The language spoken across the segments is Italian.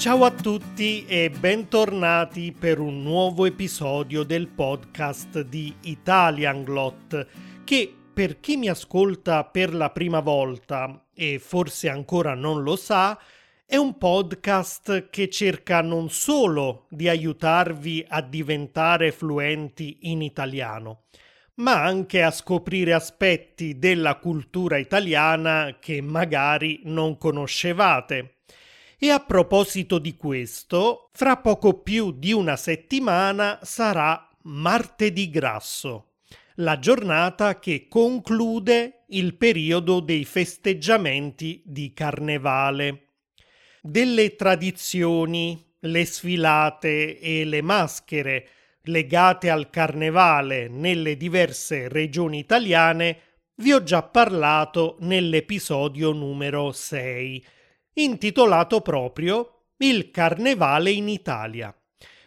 Ciao a tutti e bentornati per un nuovo episodio del podcast di Italian Glot che per chi mi ascolta per la prima volta e forse ancora non lo sa, è un podcast che cerca non solo di aiutarvi a diventare fluenti in italiano, ma anche a scoprire aspetti della cultura italiana che magari non conoscevate e a proposito di questo, fra poco più di una settimana sarà martedì grasso, la giornata che conclude il periodo dei festeggiamenti di carnevale. Delle tradizioni, le sfilate e le maschere legate al carnevale nelle diverse regioni italiane vi ho già parlato nell'episodio numero 6 intitolato proprio Il Carnevale in Italia.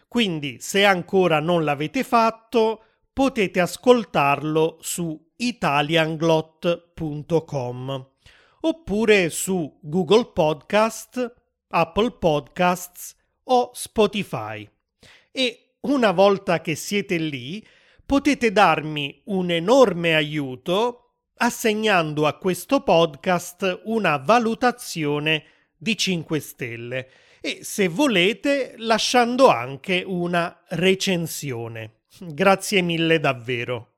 Quindi, se ancora non l'avete fatto, potete ascoltarlo su italianglot.com oppure su Google Podcast, Apple Podcasts o Spotify. E una volta che siete lì, potete darmi un enorme aiuto assegnando a questo podcast una valutazione di 5 stelle e se volete lasciando anche una recensione. Grazie mille davvero.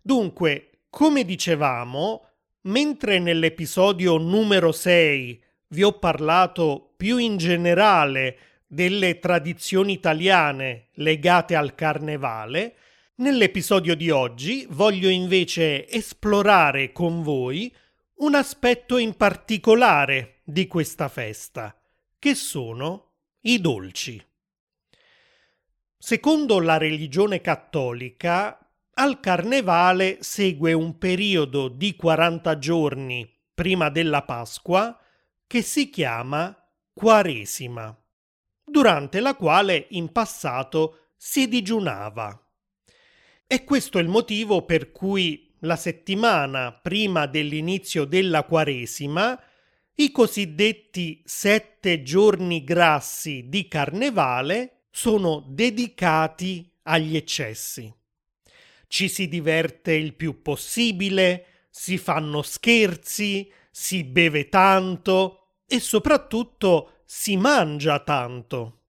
Dunque, come dicevamo, mentre nell'episodio numero 6 vi ho parlato più in generale delle tradizioni italiane legate al carnevale, nell'episodio di oggi voglio invece esplorare con voi un aspetto in particolare di questa festa, che sono i dolci. Secondo la religione cattolica, al carnevale segue un periodo di 40 giorni prima della Pasqua che si chiama Quaresima, durante la quale in passato si digiunava. E questo è il motivo per cui la settimana prima dell'inizio della Quaresima, i cosiddetti sette giorni grassi di carnevale sono dedicati agli eccessi. Ci si diverte il più possibile, si fanno scherzi, si beve tanto e soprattutto si mangia tanto.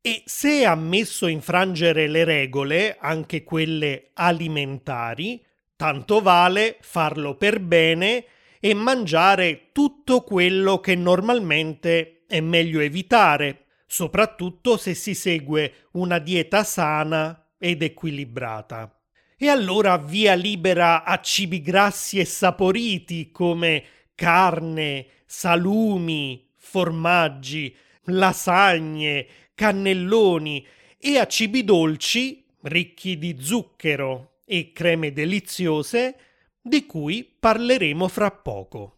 E se è ammesso infrangere le regole, anche quelle alimentari, Tanto vale farlo per bene e mangiare tutto quello che normalmente è meglio evitare, soprattutto se si segue una dieta sana ed equilibrata. E allora via libera a cibi grassi e saporiti come carne, salumi, formaggi, lasagne, cannelloni e a cibi dolci ricchi di zucchero, e creme deliziose di cui parleremo fra poco.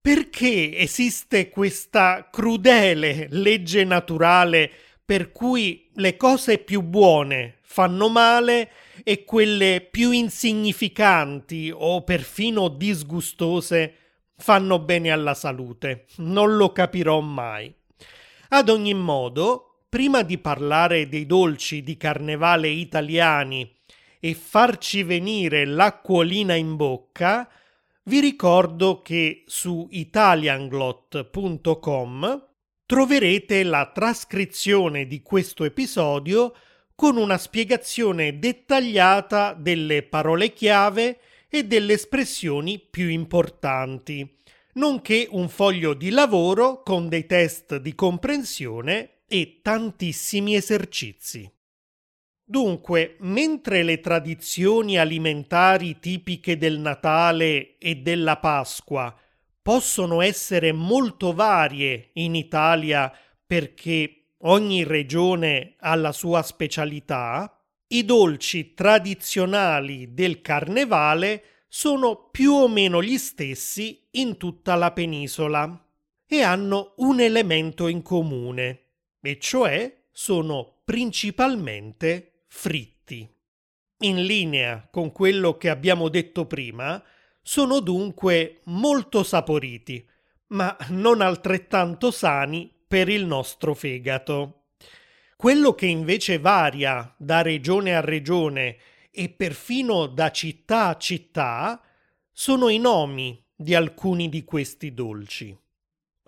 Perché esiste questa crudele legge naturale per cui le cose più buone fanno male e quelle più insignificanti o perfino disgustose fanno bene alla salute? Non lo capirò mai. Ad ogni modo, prima di parlare dei dolci di carnevale italiani e farci venire l'acquolina in bocca, vi ricordo che su italianglot.com troverete la trascrizione di questo episodio con una spiegazione dettagliata delle parole chiave e delle espressioni più importanti, nonché un foglio di lavoro con dei test di comprensione e tantissimi esercizi. Dunque, mentre le tradizioni alimentari tipiche del Natale e della Pasqua possono essere molto varie in Italia perché ogni regione ha la sua specialità, i dolci tradizionali del carnevale sono più o meno gli stessi in tutta la penisola e hanno un elemento in comune, e cioè sono principalmente fritti. In linea con quello che abbiamo detto prima, sono dunque molto saporiti, ma non altrettanto sani per il nostro fegato. Quello che invece varia da regione a regione e perfino da città a città sono i nomi di alcuni di questi dolci.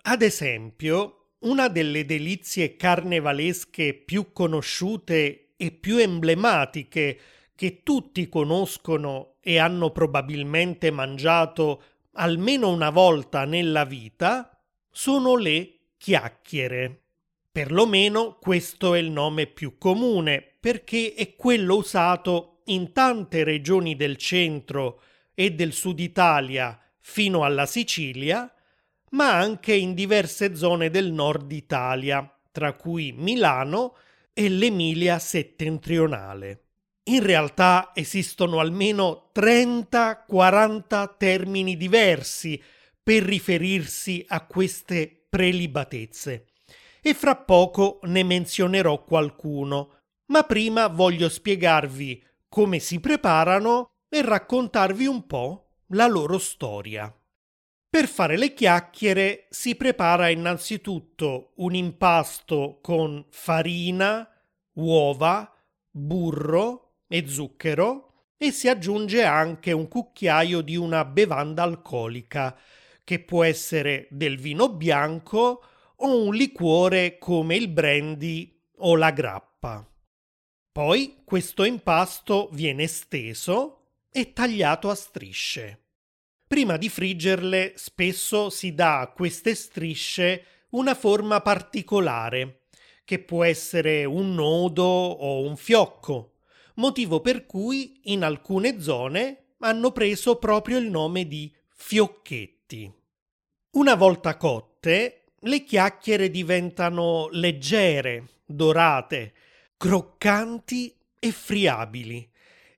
Ad esempio, una delle delizie carnevalesche più conosciute e più emblematiche che tutti conoscono e hanno probabilmente mangiato almeno una volta nella vita sono le chiacchiere. Perlomeno questo è il nome più comune perché è quello usato in tante regioni del centro e del sud Italia fino alla Sicilia, ma anche in diverse zone del nord Italia, tra cui Milano e l'Emilia settentrionale. In realtà esistono almeno 30-40 termini diversi per riferirsi a queste prelibatezze e fra poco ne menzionerò qualcuno, ma prima voglio spiegarvi come si preparano e raccontarvi un po' la loro storia. Per fare le chiacchiere si prepara innanzitutto un impasto con farina, uova, burro e zucchero e si aggiunge anche un cucchiaio di una bevanda alcolica, che può essere del vino bianco o un liquore come il brandy o la grappa. Poi questo impasto viene steso e tagliato a strisce. Prima di friggerle spesso si dà a queste strisce una forma particolare, che può essere un nodo o un fiocco, motivo per cui in alcune zone hanno preso proprio il nome di fiocchetti. Una volta cotte, le chiacchiere diventano leggere, dorate, croccanti e friabili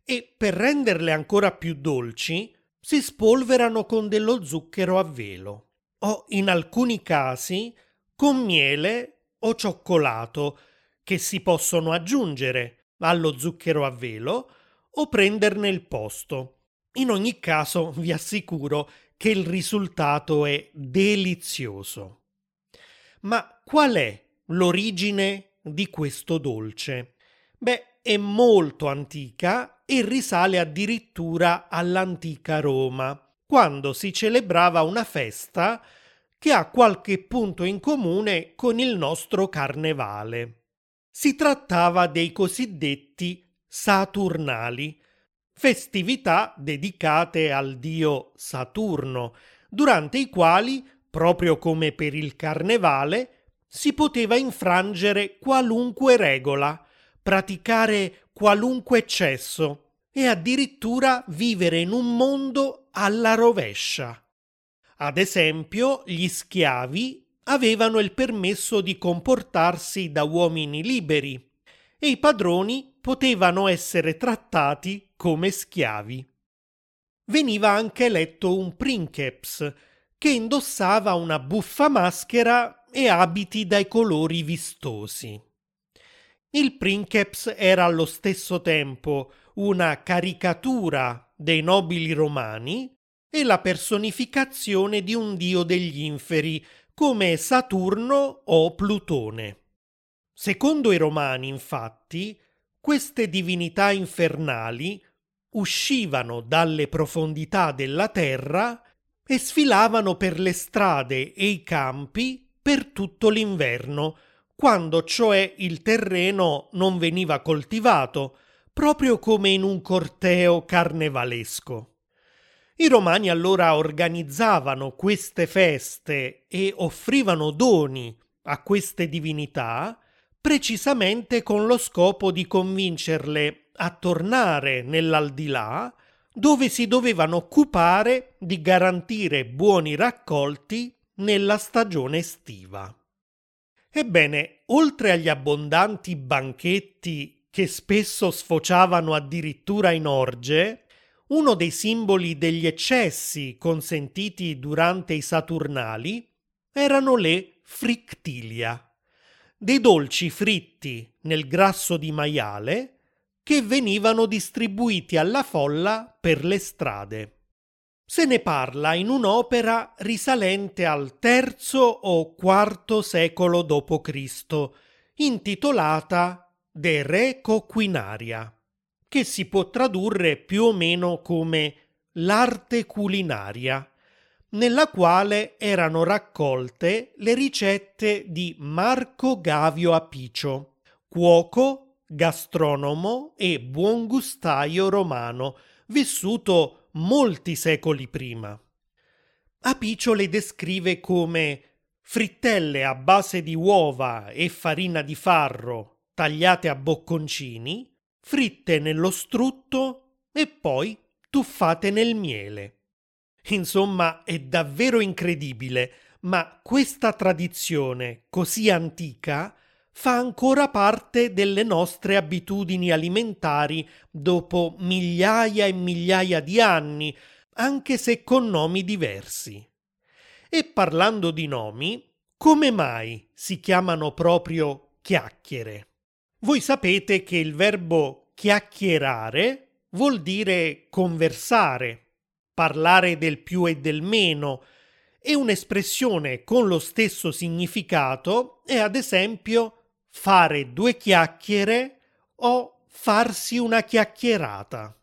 e per renderle ancora più dolci si spolverano con dello zucchero a velo o in alcuni casi con miele o cioccolato che si possono aggiungere allo zucchero a velo o prenderne il posto. In ogni caso vi assicuro che il risultato è delizioso. Ma qual è l'origine di questo dolce? Beh, è molto antica e risale addirittura all'antica Roma, quando si celebrava una festa che ha qualche punto in comune con il nostro carnevale. Si trattava dei cosiddetti Saturnali, festività dedicate al dio Saturno, durante i quali, proprio come per il carnevale, si poteva infrangere qualunque regola, praticare qualunque eccesso e addirittura vivere in un mondo alla rovescia. Ad esempio, gli schiavi avevano il permesso di comportarsi da uomini liberi e i padroni potevano essere trattati come schiavi. Veniva anche eletto un princeps che indossava una buffa maschera e abiti dai colori vistosi. Il princeps era allo stesso tempo una caricatura dei nobili romani e la personificazione di un dio degli inferi come Saturno o Plutone. Secondo i romani, infatti, queste divinità infernali uscivano dalle profondità della terra e sfilavano per le strade e i campi per tutto l'inverno, quando cioè il terreno non veniva coltivato, proprio come in un corteo carnevalesco. I romani allora organizzavano queste feste e offrivano doni a queste divinità precisamente con lo scopo di convincerle a tornare nell'aldilà dove si dovevano occupare di garantire buoni raccolti nella stagione estiva. Ebbene, oltre agli abbondanti banchetti che spesso sfociavano addirittura in orge, uno dei simboli degli eccessi consentiti durante i Saturnali erano le frictilia, dei dolci fritti nel grasso di maiale che venivano distribuiti alla folla per le strade. Se ne parla in un'opera risalente al III o IV secolo d.C., intitolata De Re Coquinaria, che si può tradurre più o meno come l'arte culinaria, nella quale erano raccolte le ricette di Marco Gavio Apicio, cuoco, gastronomo e buongustaio romano, vissuto molti secoli prima. Apicio le descrive come frittelle a base di uova e farina di farro tagliate a bocconcini, fritte nello strutto e poi tuffate nel miele. Insomma, è davvero incredibile, ma questa tradizione così antica fa ancora parte delle nostre abitudini alimentari dopo migliaia e migliaia di anni, anche se con nomi diversi. E parlando di nomi, come mai si chiamano proprio chiacchiere? Voi sapete che il verbo chiacchierare vuol dire conversare, parlare del più e del meno, e un'espressione con lo stesso significato è ad esempio fare due chiacchiere o farsi una chiacchierata.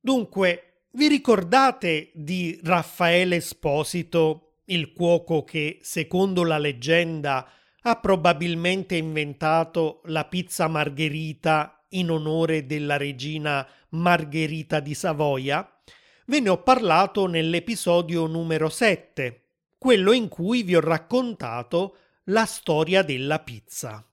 Dunque, vi ricordate di Raffaele Esposito, il cuoco che, secondo la leggenda, ha probabilmente inventato la pizza margherita in onore della regina Margherita di Savoia? ve ne ho parlato nell'episodio numero 7, quello in cui vi ho raccontato la storia della pizza.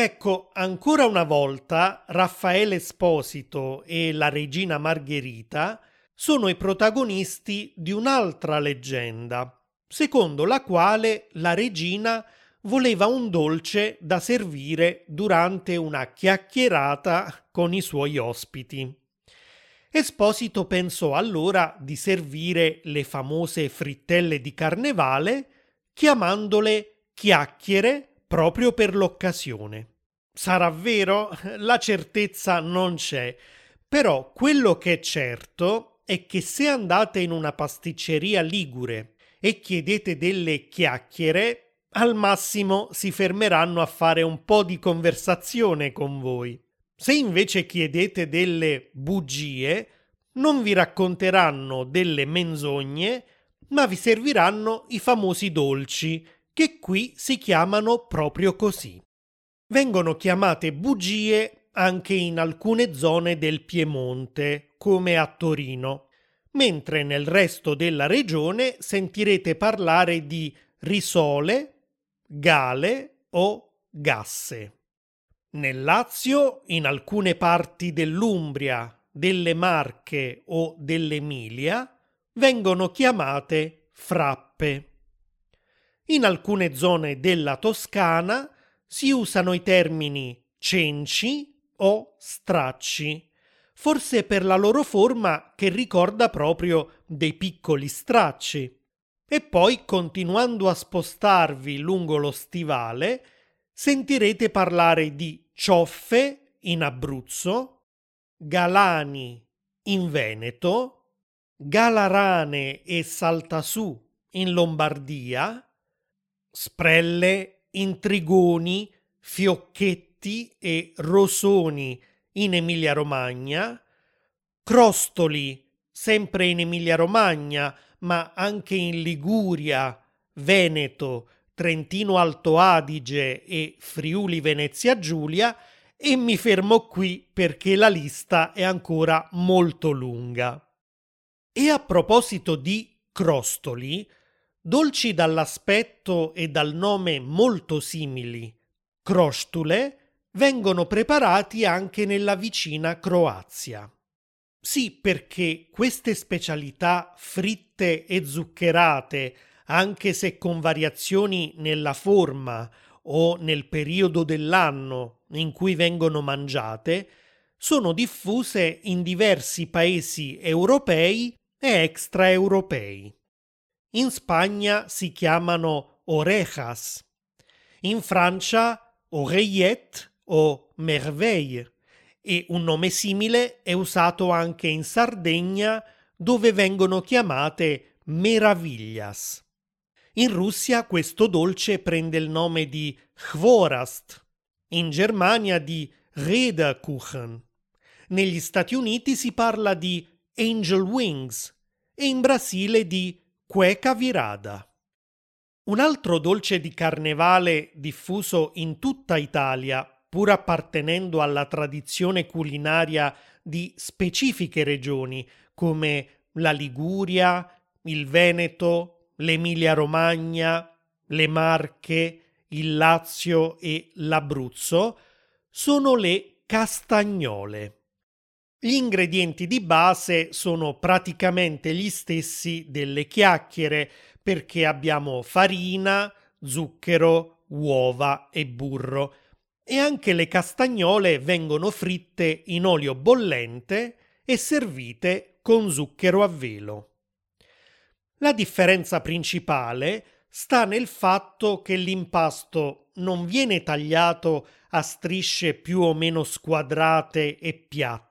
Ecco, ancora una volta Raffaele Esposito e la regina Margherita sono i protagonisti di un'altra leggenda, secondo la quale la regina voleva un dolce da servire durante una chiacchierata con i suoi ospiti. Esposito pensò allora di servire le famose frittelle di carnevale chiamandole chiacchiere proprio per l'occasione. Sarà vero? La certezza non c'è, però quello che è certo è che se andate in una pasticceria ligure e chiedete delle chiacchiere, al massimo si fermeranno a fare un po' di conversazione con voi. Se invece chiedete delle bugie, non vi racconteranno delle menzogne, ma vi serviranno i famosi dolci, che qui si chiamano proprio così. Vengono chiamate bugie anche in alcune zone del Piemonte, come a Torino, mentre nel resto della regione sentirete parlare di risole, gale o gasse. Nel Lazio, in alcune parti dell'Umbria, delle Marche o dell'Emilia, vengono chiamate frappe. In alcune zone della Toscana si usano i termini cenci o stracci, forse per la loro forma che ricorda proprio dei piccoli stracci. E poi, continuando a spostarvi lungo lo stivale, sentirete parlare di cioffe in Abruzzo, galani in Veneto, galarane e saltasù in Lombardia, sprelle, intrigoni, fiocchetti e rosoni in Emilia-Romagna, crostoli sempre in Emilia-Romagna, ma anche in Liguria, Veneto, Trentino Alto Adige e Friuli Venezia Giulia e mi fermo qui perché la lista è ancora molto lunga. E a proposito di crostoli, dolci dall'aspetto e dal nome molto simili, crostule, vengono preparati anche nella vicina Croazia. Sì, perché queste specialità fritte e zuccherate anche se con variazioni nella forma o nel periodo dell'anno in cui vengono mangiate, sono diffuse in diversi paesi europei e extraeuropei. In Spagna si chiamano orejas, in Francia oreillette o merveille e un nome simile è usato anche in Sardegna dove vengono chiamate meraviglias. In Russia questo dolce prende il nome di Chvorast, in Germania di Rederkuchen. Negli Stati Uniti si parla di Angel Wings e in Brasile di Cueca Virada. Un altro dolce di carnevale diffuso in tutta Italia, pur appartenendo alla tradizione culinaria di specifiche regioni come la Liguria, il Veneto, l'Emilia-Romagna, le Marche, il Lazio e l'Abruzzo, sono le castagnole. Gli ingredienti di base sono praticamente gli stessi delle chiacchiere perché abbiamo farina, zucchero, uova e burro e anche le castagnole vengono fritte in olio bollente e servite con zucchero a velo. La differenza principale sta nel fatto che l'impasto non viene tagliato a strisce più o meno squadrate e piatte,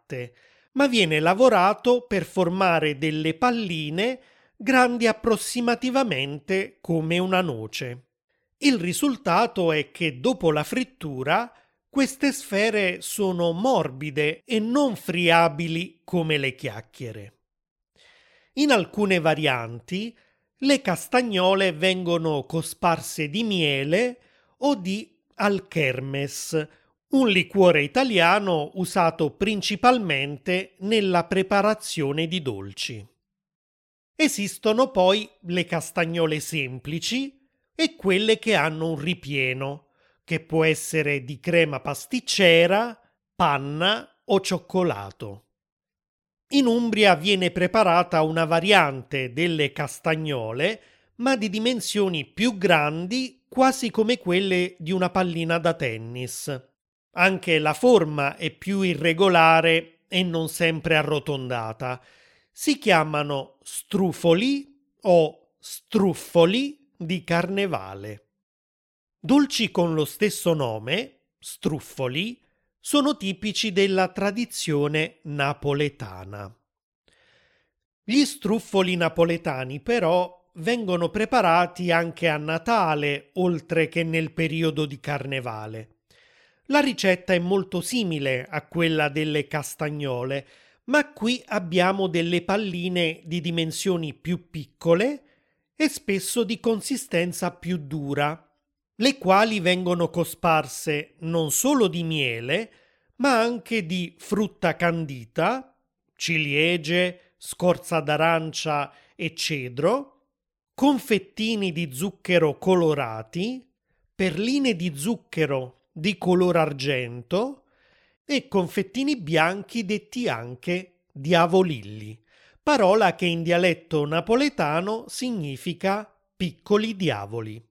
ma viene lavorato per formare delle palline grandi approssimativamente come una noce. Il risultato è che dopo la frittura queste sfere sono morbide e non friabili come le chiacchiere. In alcune varianti le castagnole vengono cosparse di miele o di Alchermes, un liquore italiano usato principalmente nella preparazione di dolci. Esistono poi le castagnole semplici e quelle che hanno un ripieno, che può essere di crema pasticcera, panna o cioccolato. In Umbria viene preparata una variante delle castagnole, ma di dimensioni più grandi quasi come quelle di una pallina da tennis. Anche la forma è più irregolare e non sempre arrotondata. Si chiamano strufoli o struffoli di carnevale. Dolci con lo stesso nome, struffoli, sono tipici della tradizione napoletana. Gli struffoli napoletani però vengono preparati anche a Natale, oltre che nel periodo di Carnevale. La ricetta è molto simile a quella delle castagnole, ma qui abbiamo delle palline di dimensioni più piccole e spesso di consistenza più dura, le quali vengono cosparse non solo di miele, ma anche di frutta candita, ciliegie, scorza d'arancia e cedro, confettini di zucchero colorati, perline di zucchero di color argento e confettini bianchi detti anche diavolilli, parola che in dialetto napoletano significa piccoli diavoli.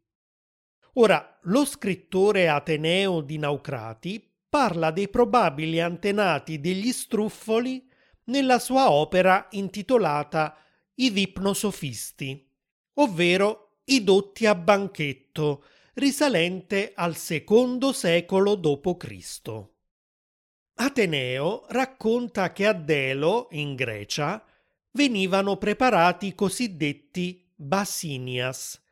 Ora, lo scrittore Ateneo di Naucrati parla dei probabili antenati degli struffoli nella sua opera intitolata I Vipnosofisti ovvero i dotti a banchetto, risalente al secondo secolo d.C. Ateneo racconta che a Delo, in Grecia, venivano preparati i cosiddetti basinias,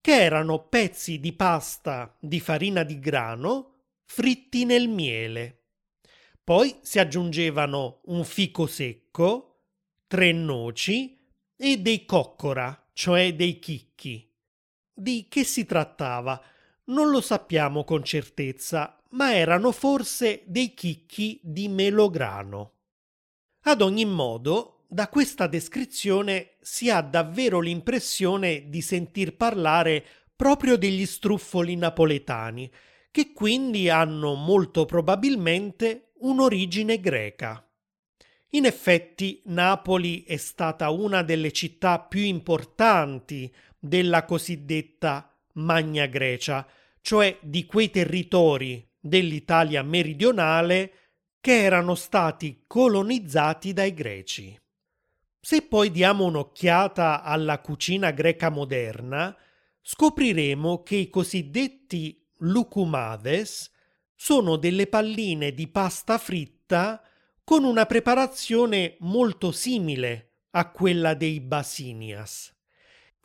che erano pezzi di pasta di farina di grano fritti nel miele. Poi si aggiungevano un fico secco, tre noci e dei coccora, cioè dei chicchi. Di che si trattava? Non lo sappiamo con certezza, ma erano forse dei chicchi di melograno. Ad ogni modo, da questa descrizione si ha davvero l'impressione di sentir parlare proprio degli struffoli napoletani, che quindi hanno molto probabilmente un'origine greca. In effetti Napoli è stata una delle città più importanti della cosiddetta Magna Grecia, cioè di quei territori dell'Italia meridionale che erano stati colonizzati dai greci. Se poi diamo un'occhiata alla cucina greca moderna, scopriremo che i cosiddetti lucumades sono delle palline di pasta fritta con una preparazione molto simile a quella dei Basinias.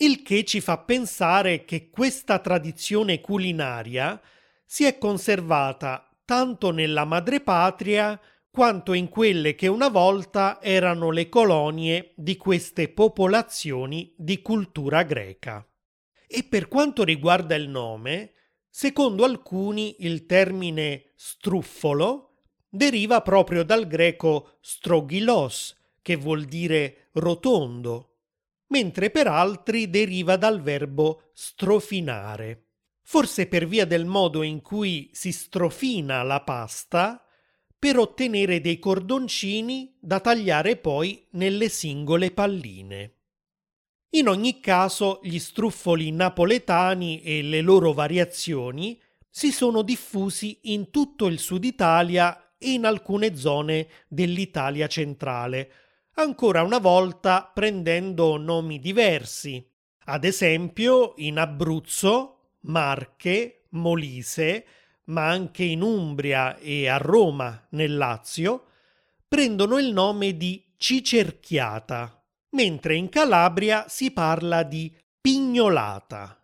Il che ci fa pensare che questa tradizione culinaria si è conservata tanto nella madrepatria quanto in quelle che una volta erano le colonie di queste popolazioni di cultura greca. E per quanto riguarda il nome, secondo alcuni il termine struffolo deriva proprio dal greco strogilos, che vuol dire rotondo, mentre per altri deriva dal verbo strofinare. Forse per via del modo in cui si strofina la pasta per ottenere dei cordoncini da tagliare poi nelle singole palline. In ogni caso, gli struffoli napoletani e le loro variazioni si sono diffusi in tutto il sud Italia e in alcune zone dell'Italia centrale, ancora una volta prendendo nomi diversi. Ad esempio, in Abruzzo, Marche, Molise, ma anche in Umbria e a Roma, nel Lazio, prendono il nome di cicerchiata, mentre in Calabria si parla di pignolata.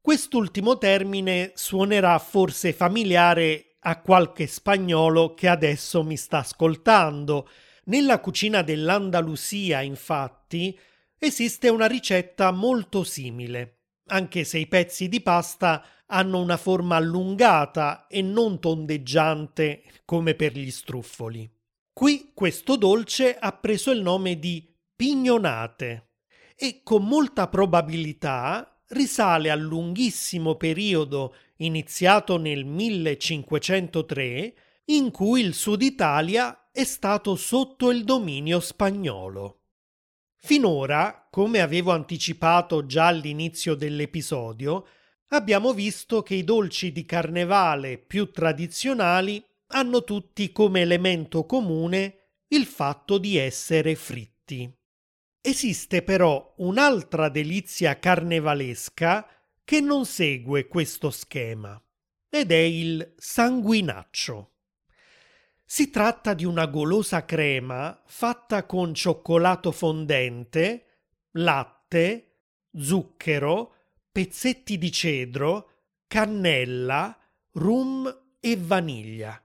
Quest'ultimo termine suonerà forse familiare a qualche spagnolo che adesso mi sta ascoltando. Nella cucina dell'Andalusia, infatti, esiste una ricetta molto simile, anche se i pezzi di pasta hanno una forma allungata e non tondeggiante come per gli struffoli. Qui questo dolce ha preso il nome di pignonate e con molta probabilità risale al lunghissimo periodo iniziato nel 1503 in cui il Sud Italia è stato sotto il dominio spagnolo. Finora, come avevo anticipato già all'inizio dell'episodio, abbiamo visto che i dolci di carnevale più tradizionali hanno tutti come elemento comune il fatto di essere fritti. Esiste però un'altra delizia carnevalesca che non segue questo schema ed è il sanguinaccio. Si tratta di una golosa crema fatta con cioccolato fondente, latte, zucchero, pezzetti di cedro, cannella, rum e vaniglia,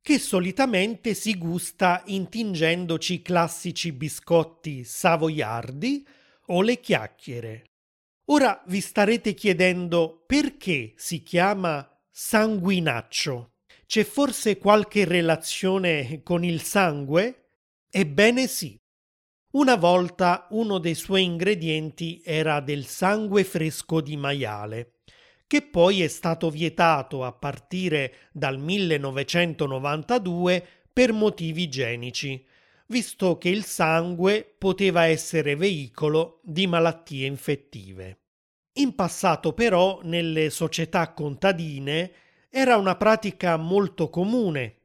che solitamente si gusta intingendoci classici biscotti savoiardi o le chiacchiere. Ora vi starete chiedendo perché si chiama sanguinaccio. C'è forse qualche relazione con il sangue? Ebbene sì. Una volta uno dei suoi ingredienti era del sangue fresco di maiale, che poi è stato vietato a partire dal 1992 per motivi igienici, visto che il sangue poteva essere veicolo di malattie infettive. In passato però nelle società contadine era una pratica molto comune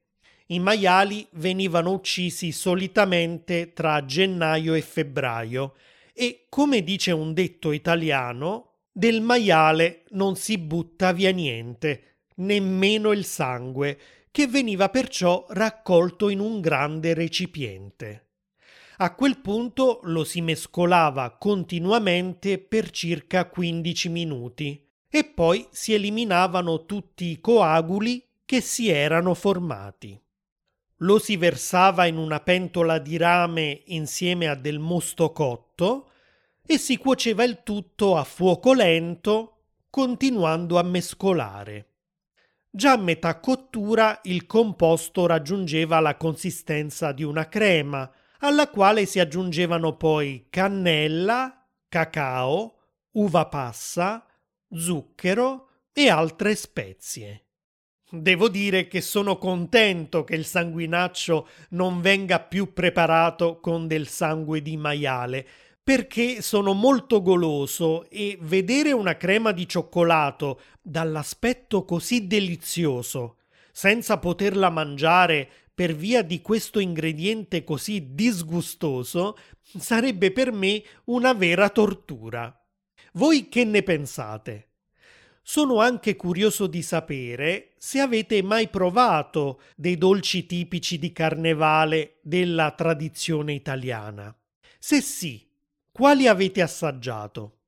i maiali venivano uccisi solitamente tra gennaio e febbraio e, come dice un detto italiano, del maiale non si butta via niente, nemmeno il sangue, che veniva perciò raccolto in un grande recipiente. A quel punto lo si mescolava continuamente per circa 15 minuti e poi si eliminavano tutti i coaguli che si erano formati lo si versava in una pentola di rame insieme a del mosto cotto e si cuoceva il tutto a fuoco lento, continuando a mescolare. Già a metà cottura il composto raggiungeva la consistenza di una crema, alla quale si aggiungevano poi cannella, cacao, uva passa, zucchero e altre spezie. Devo dire che sono contento che il sanguinaccio non venga più preparato con del sangue di maiale, perché sono molto goloso e vedere una crema di cioccolato dall'aspetto così delizioso, senza poterla mangiare per via di questo ingrediente così disgustoso, sarebbe per me una vera tortura. Voi che ne pensate? Sono anche curioso di sapere se avete mai provato dei dolci tipici di carnevale della tradizione italiana. Se sì, quali avete assaggiato?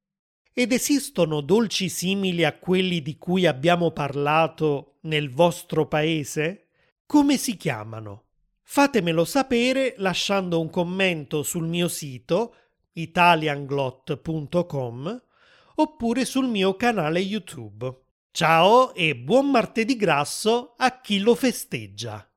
Ed esistono dolci simili a quelli di cui abbiamo parlato nel vostro paese? Come si chiamano? Fatemelo sapere lasciando un commento sul mio sito italianglot.com oppure sul mio canale YouTube. Ciao e buon martedì grasso a chi lo festeggia!